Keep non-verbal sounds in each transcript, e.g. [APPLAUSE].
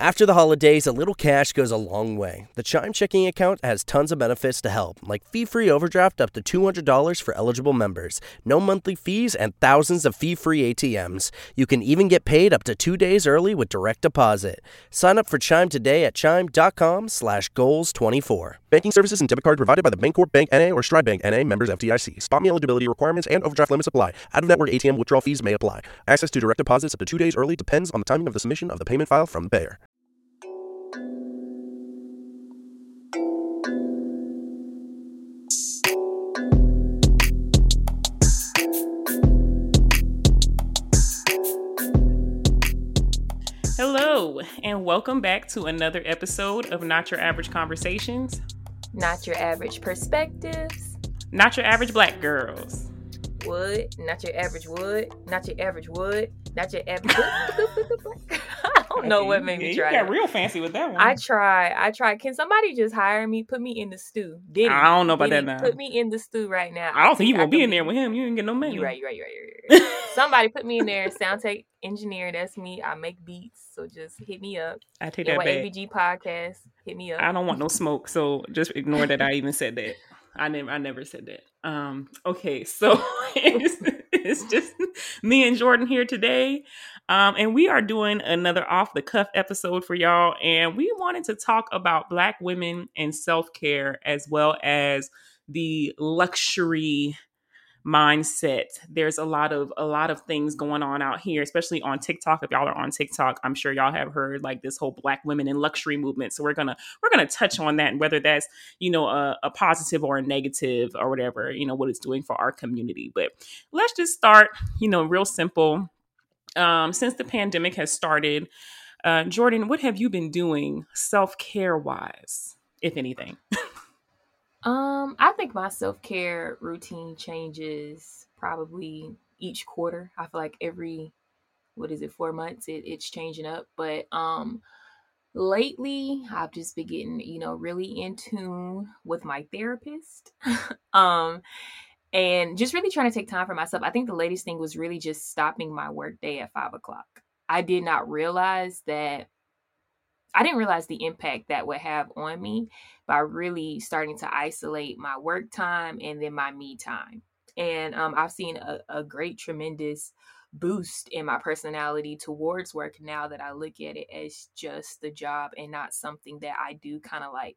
After the holidays, a little cash goes a long way. The Chime checking account has tons of benefits to help, like fee free overdraft up to $200 for eligible members, no monthly fees, and thousands of fee free ATMs. You can even get paid up to two days early with direct deposit. Sign up for Chime today at chime.com slash goals24. Banking services and debit card provided by the Bancorp Bank NA or Stride Bank NA members FDIC. SpotMe eligibility requirements and overdraft limits apply. Out of network ATM withdrawal fees may apply. Access to direct deposits up to two days early depends on the timing of the submission of the payment file from the payer. Hello, and welcome back to another episode of Not Your Average Conversations. Not your average perspectives. Not your average black girls. Wood. Not your average wood. Not your average wood. Not your average. [LAUGHS] I don't know what made me Yeah, try. You got real fancy with that one. I try. I try. Can somebody just hire me? Put me in the stew. Diddy. I don't know about Diddy, that now. Put me in the stew right now. I don't think you I gonna be in there with him. You ain't get no money. You right. You right. You right. You right. [LAUGHS] Somebody put me in there. Sound tech engineer. That's me. I make beats. So just hit me up. I take that back. ABG podcast. Hit me up. I don't want no smoke, so just ignore that I even said that. I never, I never said that. Um, okay, so [LAUGHS] it's, it's just me and Jordan here today, um, and we are doing another off the cuff episode for y'all, and we wanted to talk about Black women and self care as well as the luxury mindset. There's a lot of a lot of things going on out here especially on tiktok. If y'all are on tiktok i'm sure y'all have heard like this whole black women in luxury movement. So we're gonna we're gonna touch on that and whether that's you know a, a positive or a negative or whatever you know what it's doing for our community. But let's just start you know real simple. Um since the pandemic has started uh jordan what have you been doing self-care wise if anything [LAUGHS] Um, I think my self care routine changes probably each quarter. I feel like every what is it, four months, it, it's changing up. But um lately I've just been getting, you know, really in tune with my therapist. [LAUGHS] um and just really trying to take time for myself. I think the latest thing was really just stopping my work day at five o'clock. I did not realize that I didn't realize the impact that would have on me by really starting to isolate my work time and then my me time. And um, I've seen a, a great, tremendous boost in my personality towards work now that I look at it as just the job and not something that I do kind of like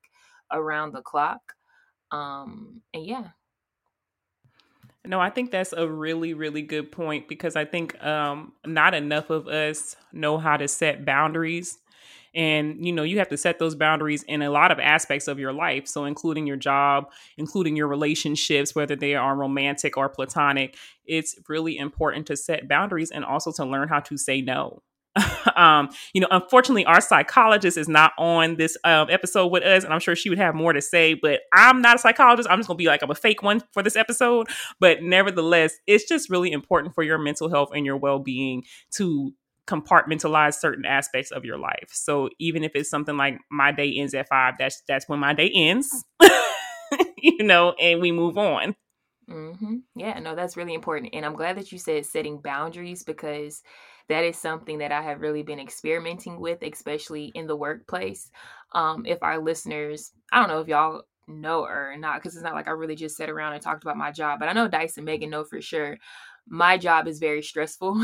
around the clock. Um, and yeah, No, I think that's a really, really good point because I think um, not enough of us know how to set boundaries. And, you know, you have to set those boundaries in a lot of aspects of your life. So, including your job, including your relationships, whether they are romantic or platonic, it's really important to set boundaries and also to learn how to say no. [LAUGHS] um, you know, unfortunately, our psychologist is not on this um, episode with us, and I'm sure she would have more to say. But I'm not a psychologist. I'm just gonna be like I'm a fake one for this episode. But nevertheless, it's just really important for your mental health and your well being to compartmentalize certain aspects of your life. So even if it's something like my day ends at five, that's that's when my day ends. [LAUGHS] you know, and we move on. hmm Yeah, no, that's really important. And I'm glad that you said setting boundaries because that is something that I have really been experimenting with, especially in the workplace. Um, if our listeners, I don't know if y'all know or not, because it's not like I really just sat around and talked about my job, but I know Dice and Megan know for sure. My job is very stressful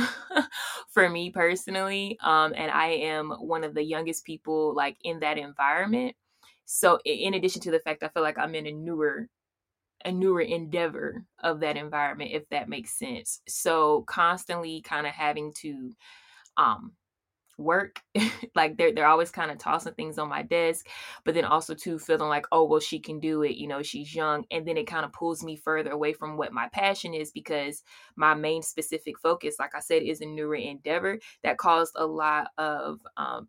[LAUGHS] for me personally. Um, and I am one of the youngest people like in that environment. So in addition to the fact I feel like I'm in a newer a newer endeavor of that environment if that makes sense so constantly kind of having to um work [LAUGHS] like they're, they're always kind of tossing things on my desk but then also too feeling like oh well she can do it you know she's young and then it kind of pulls me further away from what my passion is because my main specific focus like i said is a newer endeavor that caused a lot of um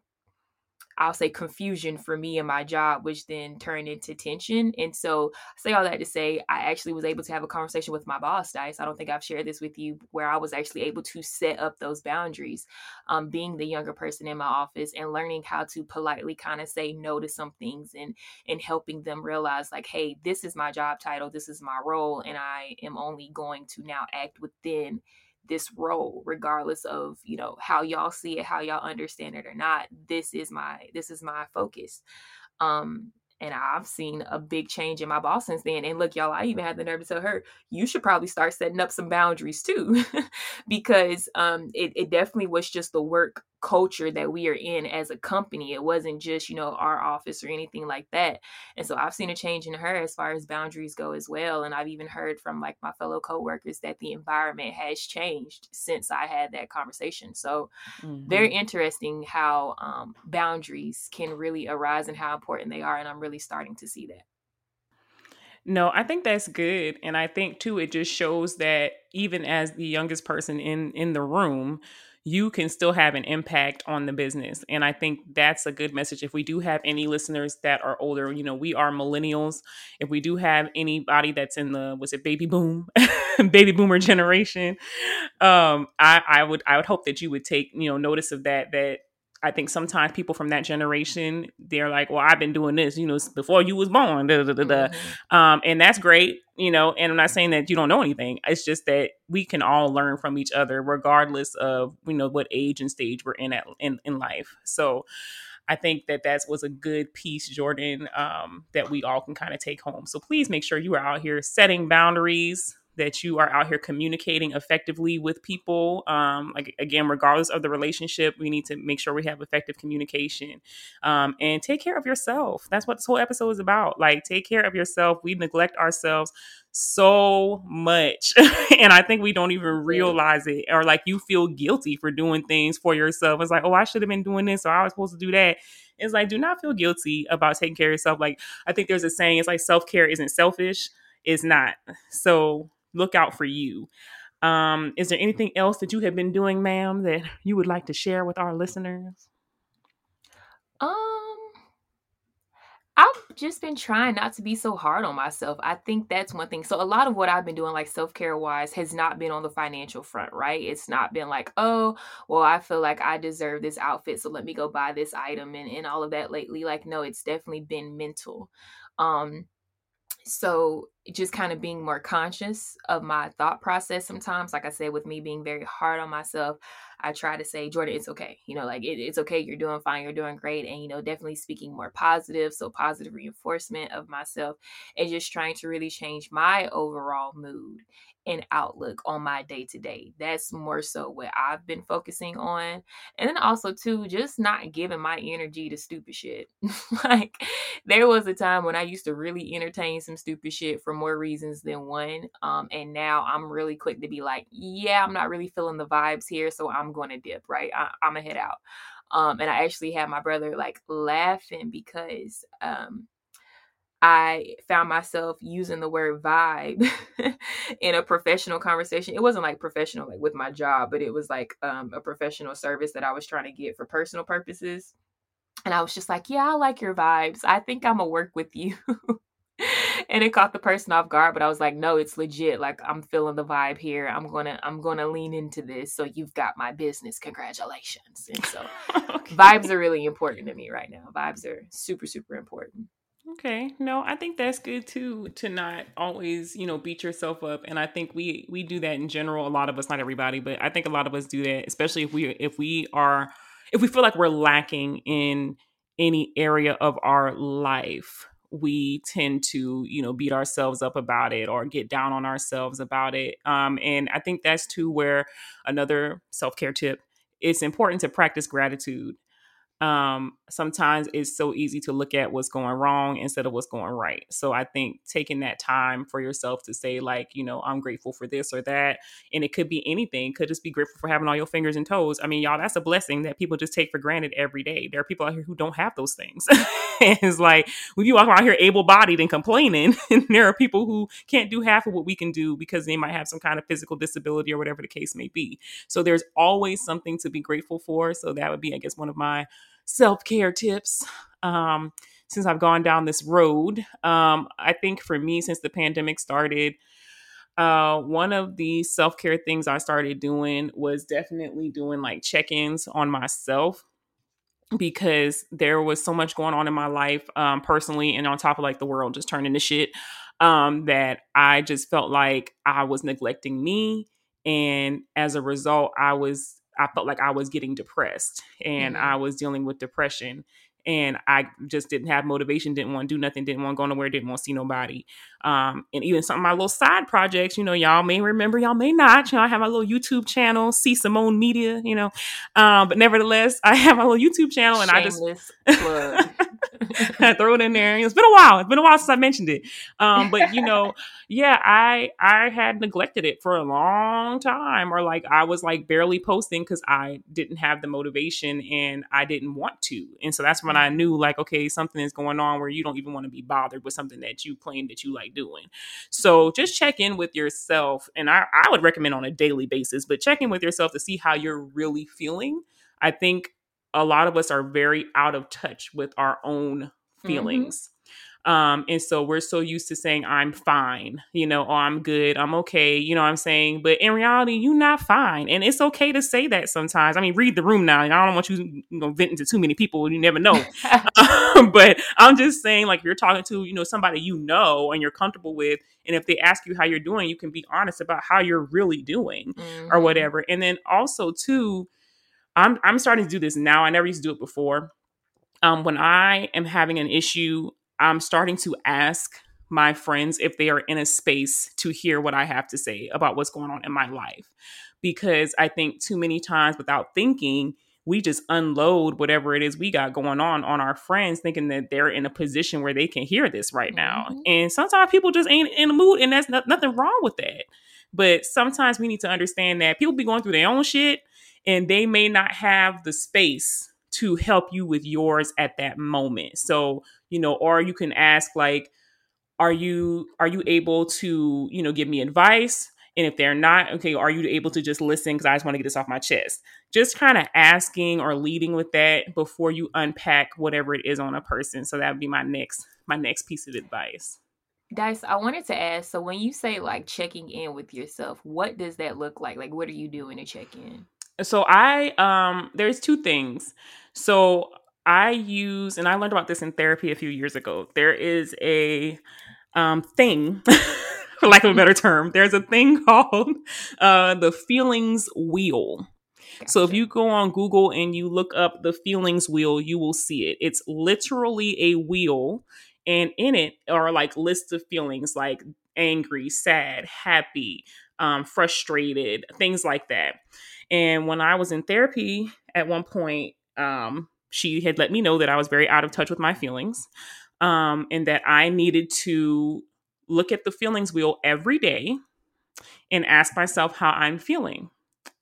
I'll say confusion for me and my job, which then turned into tension. And so I say all that to say I actually was able to have a conversation with my boss, Dice. I don't think I've shared this with you, where I was actually able to set up those boundaries, um, being the younger person in my office and learning how to politely kind of say no to some things and and helping them realize like, hey, this is my job title, this is my role, and I am only going to now act within this role regardless of you know how y'all see it how y'all understand it or not this is my this is my focus um and I've seen a big change in my boss since then. And look, y'all, I even had the nerve to tell her, you should probably start setting up some boundaries too, [LAUGHS] because um, it, it definitely was just the work culture that we are in as a company. It wasn't just, you know, our office or anything like that. And so I've seen a change in her as far as boundaries go as well. And I've even heard from like my fellow coworkers that the environment has changed since I had that conversation. So mm-hmm. very interesting how um, boundaries can really arise and how important they are. And I'm really starting to see that. No, I think that's good. And I think too, it just shows that even as the youngest person in in the room, you can still have an impact on the business. And I think that's a good message. If we do have any listeners that are older, you know, we are millennials. If we do have anybody that's in the was it baby boom, [LAUGHS] baby boomer generation, um, I, I would I would hope that you would take, you know, notice of that that I think sometimes people from that generation, they're like, well, I've been doing this, you know, before you was born, da, da, da, mm-hmm. um, and that's great, you know. And I'm not saying that you don't know anything. It's just that we can all learn from each other, regardless of you know what age and stage we're in at in, in life. So, I think that that was a good piece, Jordan, um, that we all can kind of take home. So please make sure you are out here setting boundaries, that you are out here communicating effectively with people. Um, like again, regardless of the relationship, we need to make sure we have effective communication um, and take care of yourself. That's what this whole episode is about. Like, take care of yourself. We neglect ourselves so much, [LAUGHS] and I think we don't even realize it, or like you feel guilty for doing things for yourself. It's like, oh, I should have been doing this, or I was supposed to do that. It's like, do not feel guilty about taking care of yourself. Like, I think there's a saying, it's like self care isn't selfish. It's not. So look out for you. Um, is there anything else that you have been doing, ma'am, that you would like to share with our listeners? Um, I've just been trying not to be so hard on myself. I think that's one thing. So a lot of what I've been doing, like self care wise, has not been on the financial front, right? It's not been like, oh, well, I feel like I deserve this outfit, so let me go buy this item and, and all of that lately. Like, no, it's definitely been mental. Um, so just kind of being more conscious of my thought process sometimes like i said with me being very hard on myself i try to say jordan it's okay you know like it, it's okay you're doing fine you're doing great and you know definitely speaking more positive so positive reinforcement of myself and just trying to really change my overall mood and outlook on my day to day. That's more so what I've been focusing on. And then also, too, just not giving my energy to stupid shit. [LAUGHS] like, there was a time when I used to really entertain some stupid shit for more reasons than one. Um, and now I'm really quick to be like, yeah, I'm not really feeling the vibes here. So I'm going to dip, right? I- I'm going to head out. Um, and I actually had my brother like laughing because um, I found myself using the word vibe [LAUGHS] in a professional conversation. It wasn't like professional, like with my job, but it was like um, a professional service that I was trying to get for personal purposes. And I was just like, yeah, I like your vibes. I think I'm going to work with you. [LAUGHS] and it caught the person off guard but i was like no it's legit like i'm feeling the vibe here i'm gonna i'm gonna lean into this so you've got my business congratulations and so [LAUGHS] okay. vibes are really important to me right now vibes are super super important Okay. No, I think that's good too to not always, you know, beat yourself up. And I think we we do that in general. A lot of us, not everybody, but I think a lot of us do that, especially if we if we are if we feel like we're lacking in any area of our life, we tend to, you know, beat ourselves up about it or get down on ourselves about it. Um, and I think that's too where another self-care tip, it's important to practice gratitude um, sometimes it's so easy to look at what's going wrong instead of what's going right. So I think taking that time for yourself to say, like, you know, I'm grateful for this or that. And it could be anything, could just be grateful for having all your fingers and toes. I mean, y'all, that's a blessing that people just take for granted every day. There are people out here who don't have those things. [LAUGHS] it's like when you walk around here able bodied and complaining, [LAUGHS] and there are people who can't do half of what we can do because they might have some kind of physical disability or whatever the case may be. So there's always something to be grateful for. So that would be, I guess, one of my self care tips. Um, since I've gone down this road, um, I think for me, since the pandemic started, uh, one of the self care things I started doing was definitely doing like check ins on myself because there was so much going on in my life um, personally and on top of like the world just turning to shit um, that I just felt like I was neglecting me. And as a result, I was, I felt like I was getting depressed and mm-hmm. I was dealing with depression and I just didn't have motivation, didn't want to do nothing, didn't want to go nowhere, didn't want to see nobody. Um, and even some of my little side projects, you know, y'all may remember, y'all may not. You know, I have my little YouTube channel, C Simone Media, you know. Um, but nevertheless, [LAUGHS] I have my little YouTube channel and Shameless I just [LAUGHS] [LAUGHS] [LAUGHS] throw it in there. It's been a while. It's been a while since I mentioned it. Um, but you know, [LAUGHS] yeah, I I had neglected it for a long time, or like I was like barely posting because I didn't have the motivation and I didn't want to. And so that's when I knew like, okay, something is going on where you don't even want to be bothered with something that you claim that you like doing. So just check in with yourself, and I, I would recommend on a daily basis, but check in with yourself to see how you're really feeling. I think a lot of us are very out of touch with our own mm-hmm. feelings. Mm-hmm. Um, and so we're so used to saying, I'm fine, you know, or I'm good, I'm okay, you know what I'm saying? But in reality, you're not fine. And it's okay to say that sometimes. I mean, read the room now. I don't want you, you know, venting to too many people. You never know. [LAUGHS] [LAUGHS] but I'm just saying, like, you're talking to, you know, somebody you know and you're comfortable with. And if they ask you how you're doing, you can be honest about how you're really doing mm-hmm. or whatever. And then also, too, I'm I'm starting to do this now. I never used to do it before. Um, when I am having an issue, I'm starting to ask my friends if they are in a space to hear what I have to say about what's going on in my life. Because I think too many times without thinking, we just unload whatever it is we got going on on our friends, thinking that they're in a position where they can hear this right now. Mm-hmm. And sometimes people just ain't in the mood, and that's nothing wrong with that. But sometimes we need to understand that people be going through their own shit and they may not have the space to help you with yours at that moment. So, you know, or you can ask like are you are you able to, you know, give me advice? And if they're not, okay, are you able to just listen because I just want to get this off my chest? Just kind of asking or leading with that before you unpack whatever it is on a person. So that would be my next my next piece of advice. Dice, I wanted to ask, so when you say like checking in with yourself, what does that look like? Like what are you doing to check in? So I um there's two things. So I use and I learned about this in therapy a few years ago. There is a um thing [LAUGHS] for lack of a better term, there's a thing [LAUGHS] called uh the feelings wheel. Gotcha. So if you go on Google and you look up the feelings wheel, you will see it. It's literally a wheel and in it are like lists of feelings like angry, sad, happy, um, frustrated, things like that. And when I was in therapy at one point, um, she had let me know that I was very out of touch with my feelings um, and that I needed to look at the feelings wheel every day and ask myself how I'm feeling.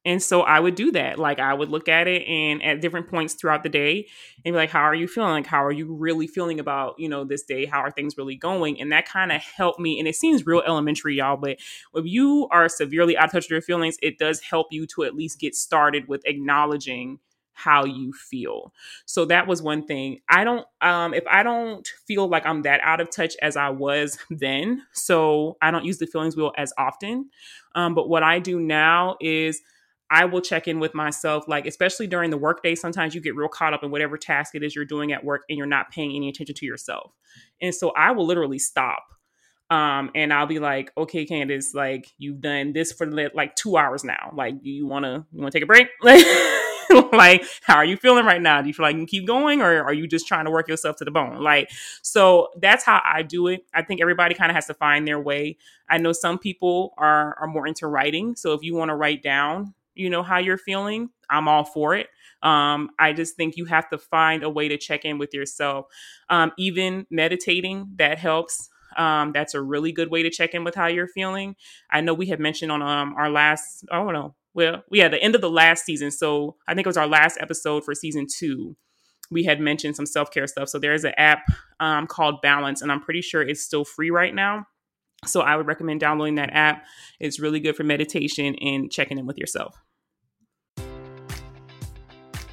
And so I would do that. Like I would look at it and at different points throughout the day and be like, how are you feeling? Like, how are you really feeling about, you know, this day? How are things really going? And that kind of helped me. And it seems real elementary, y'all, but if you are severely out of touch with your feelings, it does help you to at least get started with acknowledging how you feel. So that was one thing. I don't um if I don't feel like I'm that out of touch as I was [LAUGHS] then, so I don't use the feelings wheel as often. Um but what I do now is I will check in with myself, like, especially during the workday. Sometimes you get real caught up in whatever task it is you're doing at work and you're not paying any attention to yourself. And so I will literally stop. Um, and I'll be like, okay, Candace, like you've done this for like two hours now. Like, do you wanna you wanna take a break? [LAUGHS] like, how are you feeling right now? Do you feel like you can keep going or are you just trying to work yourself to the bone? Like, so that's how I do it. I think everybody kind of has to find their way. I know some people are are more into writing. So if you want to write down you know how you're feeling i'm all for it. Um, i just think you have to find a way to check in with yourself. Um, even meditating that helps. Um, that's a really good way to check in with how you're feeling. I know we had mentioned on um, our last i don't know well yeah the end of the last season. So i think it was our last episode for season two we had mentioned some self-care stuff. So there's an app um, called balance and i'm pretty sure it's still free right now. So I would recommend downloading that app. It's really good for meditation and checking in with yourself.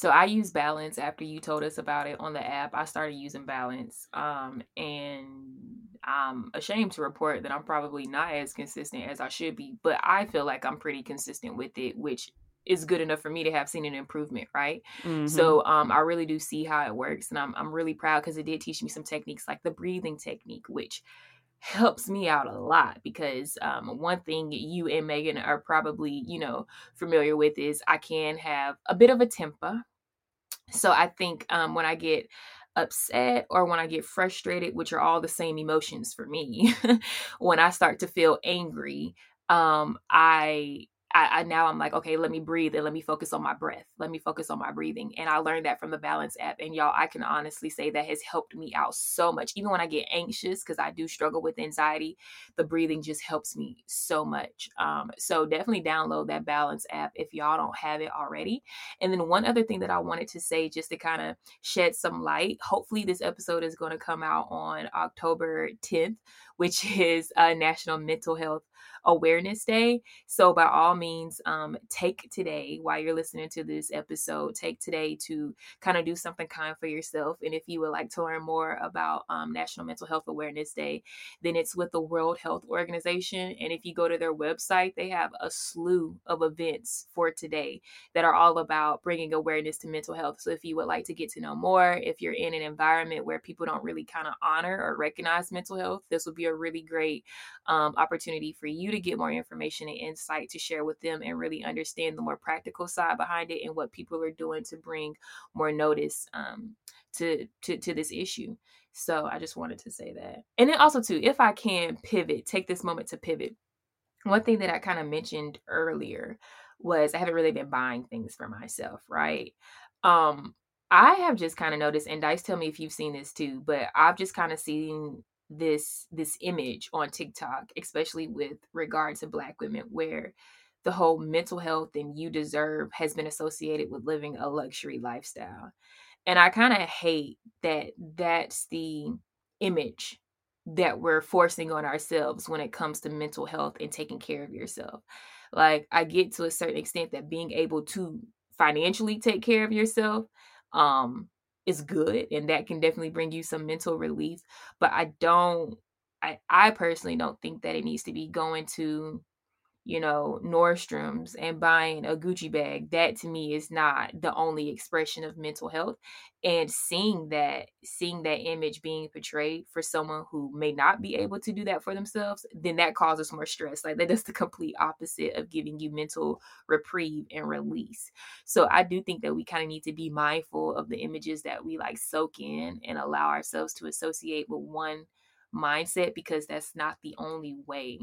So I use Balance after you told us about it on the app. I started using Balance. Um, and I'm ashamed to report that I'm probably not as consistent as I should be, but I feel like I'm pretty consistent with it, which is good enough for me to have seen an improvement, right? Mm-hmm. So um, I really do see how it works, and I'm I'm really proud because it did teach me some techniques like the breathing technique, which helps me out a lot because um, one thing you and Megan are probably, you know, familiar with is I can have a bit of a temper. So I think um, when I get upset or when I get frustrated, which are all the same emotions for me, [LAUGHS] when I start to feel angry, um, I I, I, now I'm like, okay, let me breathe and let me focus on my breath. Let me focus on my breathing. And I learned that from the Balance app. And y'all, I can honestly say that has helped me out so much. Even when I get anxious, because I do struggle with anxiety, the breathing just helps me so much. Um, so definitely download that Balance app if y'all don't have it already. And then one other thing that I wanted to say, just to kind of shed some light. Hopefully, this episode is going to come out on October 10th, which [LAUGHS] is a National Mental Health Awareness Day. So, by all means, um, take today while you're listening to this episode, take today to kind of do something kind for yourself. And if you would like to learn more about um, National Mental Health Awareness Day, then it's with the World Health Organization. And if you go to their website, they have a slew of events for today that are all about bringing awareness to mental health. So, if you would like to get to know more, if you're in an environment where people don't really kind of honor or recognize mental health, this would be a really great um, opportunity for you to get more information and insight to share with them and really understand the more practical side behind it and what people are doing to bring more notice um, to, to to this issue. So I just wanted to say that. And then also too, if I can pivot, take this moment to pivot. One thing that I kind of mentioned earlier was I haven't really been buying things for myself, right? Um I have just kind of noticed, and Dice, tell me if you've seen this too, but I've just kind of seen this this image on TikTok, especially with regard to black women, where the whole mental health and you deserve has been associated with living a luxury lifestyle. And I kind of hate that that's the image that we're forcing on ourselves when it comes to mental health and taking care of yourself. Like I get to a certain extent that being able to financially take care of yourself um is good and that can definitely bring you some mental relief but i don't i i personally don't think that it needs to be going to you know, Nordstrom's and buying a Gucci bag, that to me is not the only expression of mental health. And seeing that, seeing that image being portrayed for someone who may not be able to do that for themselves, then that causes more stress. Like that is the complete opposite of giving you mental reprieve and release. So I do think that we kind of need to be mindful of the images that we like soak in and allow ourselves to associate with one mindset because that's not the only way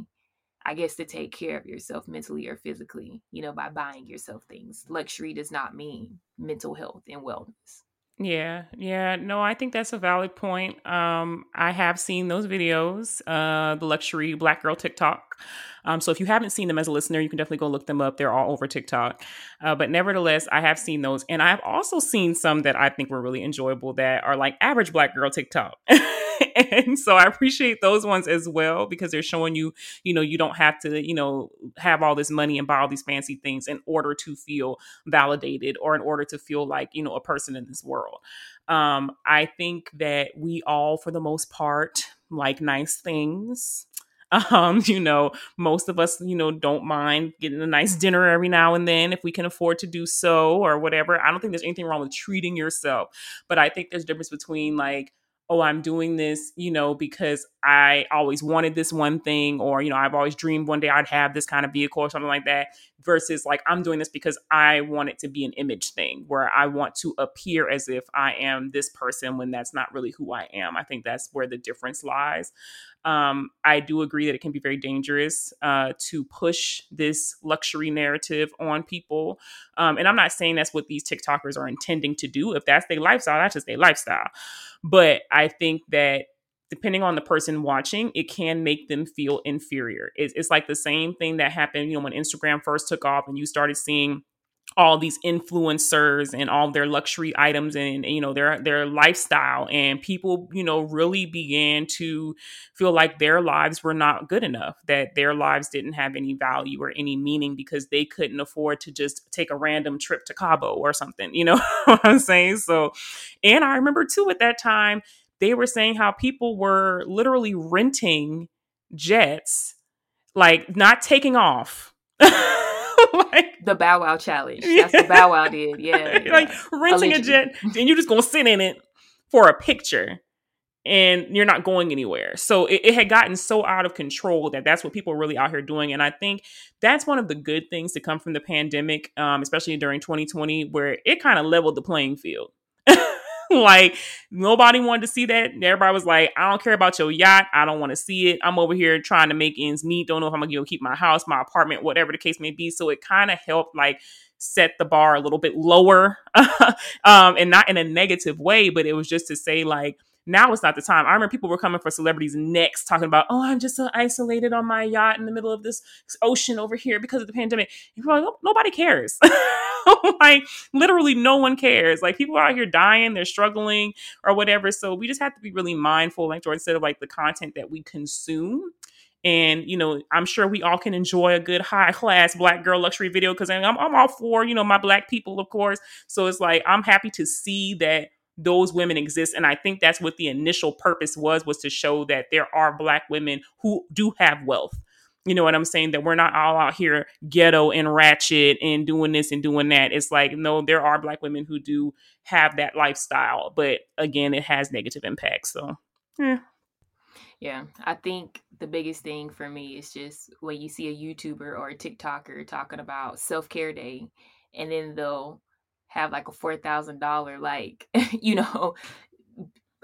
I guess, to take care of yourself mentally or physically, you know, by buying yourself things. Luxury does not mean mental health and wellness. Yeah, yeah. No, I think that's a valid point. Um, I have seen those videos, uh, the luxury black girl TikTok. Um, so if you haven't seen them as a listener, you can definitely go look them up. They're all over TikTok. Uh, but nevertheless, I have seen those, and I've also seen some that I think were really enjoyable that are like average black girl TikTok. [LAUGHS] [LAUGHS] and so I appreciate those ones as well because they're showing you, you know, you don't have to, you know, have all this money and buy all these fancy things in order to feel validated or in order to feel like, you know, a person in this world. Um, I think that we all, for the most part, like nice things. [LAUGHS] Um, you know, most of us, you know, don't mind getting a nice dinner every now and then if we can afford to do so or whatever. I don't think there's anything wrong with treating yourself, but I think there's a difference between like oh, I'm doing this, you know, because I always wanted this one thing, or, you know, I've always dreamed one day I'd have this kind of vehicle or something like that, versus like I'm doing this because I want it to be an image thing where I want to appear as if I am this person when that's not really who I am. I think that's where the difference lies. Um, I do agree that it can be very dangerous uh, to push this luxury narrative on people. Um, and I'm not saying that's what these TikTokers are intending to do. If that's their lifestyle, that's just their lifestyle. But I think that depending on the person watching, it can make them feel inferior. It's, it's like the same thing that happened, you know, when Instagram first took off and you started seeing all these influencers and all their luxury items and, you know their their lifestyle. And people you know really began to feel like their lives were not good enough that their lives didn't have any value or any meaning because they couldn't afford to just take a random trip to Cabo or something you know [LAUGHS] what I'm saying? So and I remember too at that time they were saying how people were literally renting jets like not taking off [LAUGHS] the Bow Wow challenge. That's what Bow Wow did. Yeah, [LAUGHS] yeah. like renting Allegedly. a jet and you're just gonna sit in it for a picture and you're not going anywhere. So it, it, had gotten so out of control that that's what people are really out here doing. And I think that's one of the good things to come from the pandemic, um, especially during 2020, where it kind of leveled the playing field. [LAUGHS] [LAUGHS] like nobody wanted to see that. Everybody was like, I don't care about your yacht. I don't want to see it. I'm over here trying to make ends meet. Don't know if I'm gonna you know, keep my house, my apartment, whatever the case may be. So it kind of helped like set the bar a little bit lower. [LAUGHS] um, and not in a negative way, but it was just to say like now it's not the time. I remember people were coming for celebrities next, talking about, oh, I'm just so isolated on my yacht in the middle of this ocean over here because of the pandemic. And people like, nobody cares. [LAUGHS] [LAUGHS] like literally no one cares. Like people are out here dying, they're struggling or whatever. So we just have to be really mindful, like George said, of like the content that we consume. And you know, I'm sure we all can enjoy a good high class black girl luxury video because I'm, I'm all for you know my black people, of course. So it's like I'm happy to see that those women exist and i think that's what the initial purpose was was to show that there are black women who do have wealth you know what i'm saying? That we're not all out here ghetto and ratchet and doing this and doing that. It's like no there are black women who do have that lifestyle but again it has negative impacts so. Yeah. Yeah, I think the biggest thing for me is just when you see a YouTuber or a TikToker talking about self care day, and then they'll have like a four thousand dollar like [LAUGHS] you know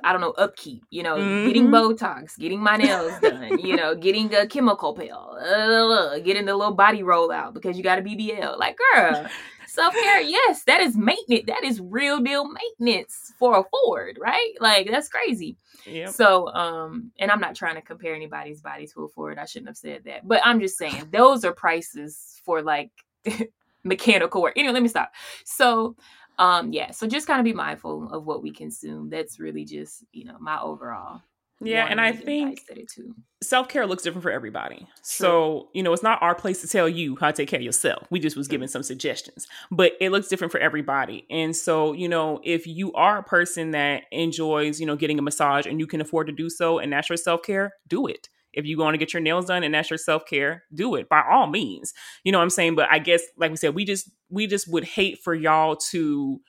I don't know upkeep, you know, mm-hmm. getting Botox, getting my nails done, you know, getting a chemical peel, uh, getting the little body roll out because you got a BBL. Like, girl, self care, yes, that is maintenance. That is real deal maintenance for a Ford, right? Like, that's crazy. Yep. So, um, and I'm not trying to compare anybody's body to a Ford. I shouldn't have said that, but I'm just saying those are prices for like [LAUGHS] mechanical work. Anyway, let me stop. So, um, yeah, so just kind of be mindful of what we consume. That's really just, you know, my overall. Yeah, and I think self care looks different for everybody. True. So, you know, it's not our place to tell you how to take care of yourself. We just was giving some suggestions, but it looks different for everybody. And so, you know, if you are a person that enjoys, you know, getting a massage and you can afford to do so and that's your self care, do it. If you want to get your nails done and that's your self care, do it by all means. You know what I'm saying? But I guess, like we said, we just we just would hate for y'all to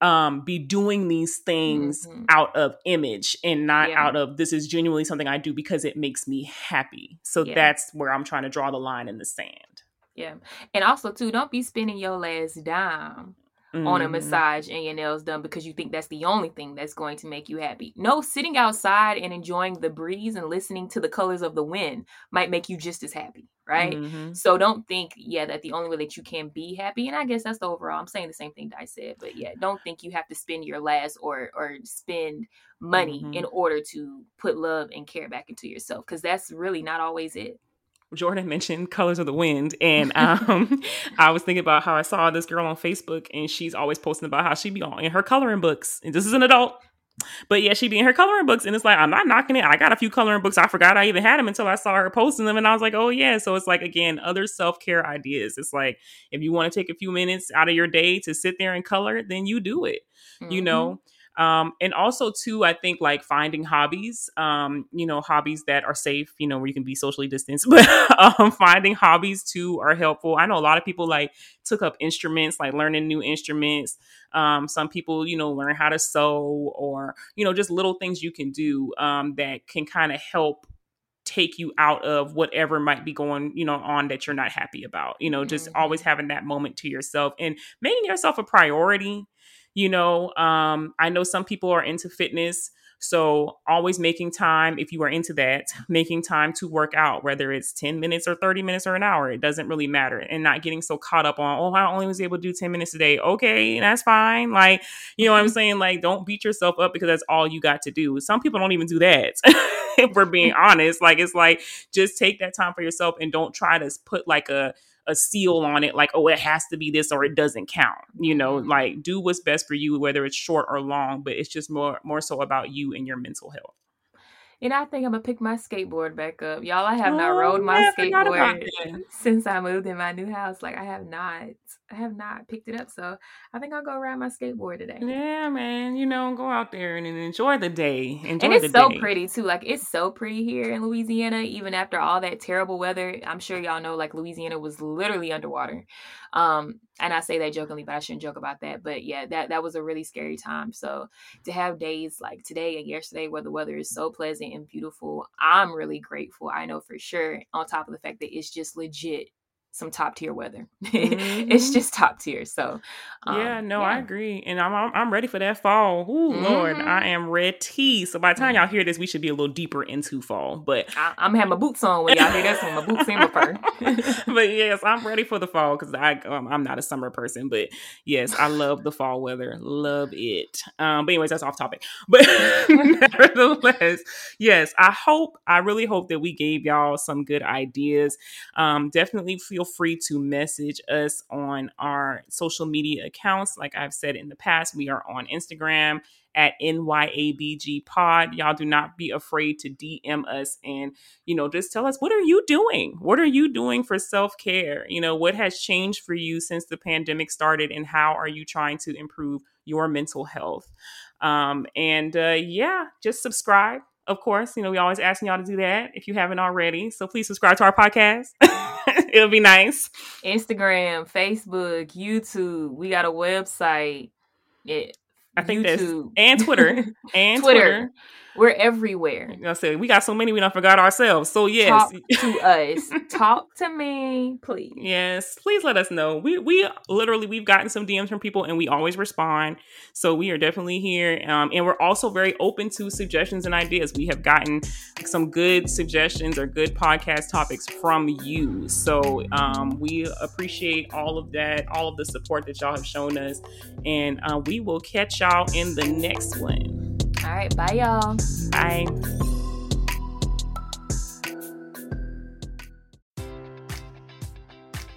um be doing these things mm-hmm. out of image and not yeah. out of this is genuinely something I do because it makes me happy. So yeah. that's where I'm trying to draw the line in the sand. Yeah. And also too, don't be spending your last dime mm-hmm. on a mm-hmm. massage and your nails done because you think that's the only thing that's going to make you happy. No, sitting outside and enjoying the breeze and listening to the colors of the wind might make you just as happy, right? Mm-hmm. So don't think, yeah, that the only way that you can be happy, and I guess that's the overall. I'm saying the same thing that I said, but yeah, don't think you have to spend your last or or spend money mm-hmm. in order to put love and care back into yourself because that's really not always it. Jordan mentioned Colors of the Wind, and [LAUGHS] um, I was thinking about how I saw this girl on Facebook, and she's always posting about how she be on in her coloring books. And this is an adult, but yeah, she be in her coloring books, and it's like I'm not knocking it. I got a few coloring books. I forgot I even had them until I saw her posting them, and I was like, oh yeah. So it's like again, other self care ideas. It's like if you want to take a few minutes out of your day to sit there and color, then you do it. Mm-hmm. You know. Um, and also too, I think like finding hobbies, um, you know, hobbies that are safe, you know, where you can be socially distanced, [LAUGHS] but um, finding hobbies too are helpful. I know a lot of people like took up instruments, like learning new instruments. Um, some people, you know, learn how to sew or, you know, just little things you can do um, that can kind of help take you out of whatever might be going you know on that you're not happy about you know just mm-hmm. always having that moment to yourself and making yourself a priority you know um, i know some people are into fitness so always making time if you are into that [LAUGHS] making time to work out whether it's 10 minutes or 30 minutes or an hour it doesn't really matter and not getting so caught up on oh i only was able to do 10 minutes a day. Okay that's fine like you know what i'm mm-hmm. saying? Like don't beat yourself up because that's all you got to do. Some people don't even do that [LAUGHS] if we're being [LAUGHS] honest like it's like just take that time for yourself and don't try to put like a a seal on it like oh it has to be this or it doesn't count you know mm-hmm. like do what's best for you whether it's short or long but it's just more more so about you and your mental health and I think I'm gonna pick my skateboard back up. Y'all, I have oh, not rode my yeah, skateboard since I moved in my new house. Like I have not. I have not picked it up. So I think I'll go ride my skateboard today. Yeah, man. You know, go out there and enjoy the day. Enjoy and it's so day. pretty too. Like it's so pretty here in Louisiana, even after all that terrible weather. I'm sure y'all know like Louisiana was literally underwater. Um, and I say that jokingly, but I shouldn't joke about that. But yeah, that that was a really scary time. So to have days like today and yesterday where the weather is so pleasant and beautiful, I'm really grateful. I know for sure, on top of the fact that it's just legit some top tier weather. [LAUGHS] Mm-hmm. it's just top tier. So um, yeah, no, yeah. I agree, and I'm, I'm, I'm ready for that fall. Ooh, mm-hmm. Lord, I am ready. So by the time y'all hear this, we should be a little deeper into fall. But I, am having my boots on when y'all hear this one. My boots in my fur. [LAUGHS] but yes, I'm ready for the fall because I um, I'm not a summer person, but yes, I love the fall weather. Love it. Um, but anyways, that's off topic. But [LAUGHS] nevertheless, yes, I hope I really hope that we gave y'all some good ideas. Um, definitely feel feel free to message us on our social media accounts. Like I've said in the past, we are on Instagram at NYABG pod. Y'all do not be afraid to DM us and, you know, just tell us what are you doing? What are you doing for self-care? You know, what has changed for you since the pandemic started and how are you trying to improve your mental health? Um, and uh, yeah, just subscribe. Of course, you know, we always asking y'all to do that if you haven't already. So please subscribe to our podcast. [LAUGHS] [LAUGHS] It'll be nice. Instagram, Facebook, YouTube. We got a website. It, I think YouTube. that's and Twitter [LAUGHS] and Twitter. Twitter. We're everywhere. I said we got so many we don't forgot ourselves. So yes, talk [LAUGHS] to us. Talk to me, please. Yes, please let us know. We we literally we've gotten some DMs from people and we always respond. So we are definitely here, um, and we're also very open to suggestions and ideas. We have gotten some good suggestions or good podcast topics from you. So um, we appreciate all of that, all of the support that y'all have shown us, and uh, we will catch y'all in the next one. Right. Bye, y'all. Bye.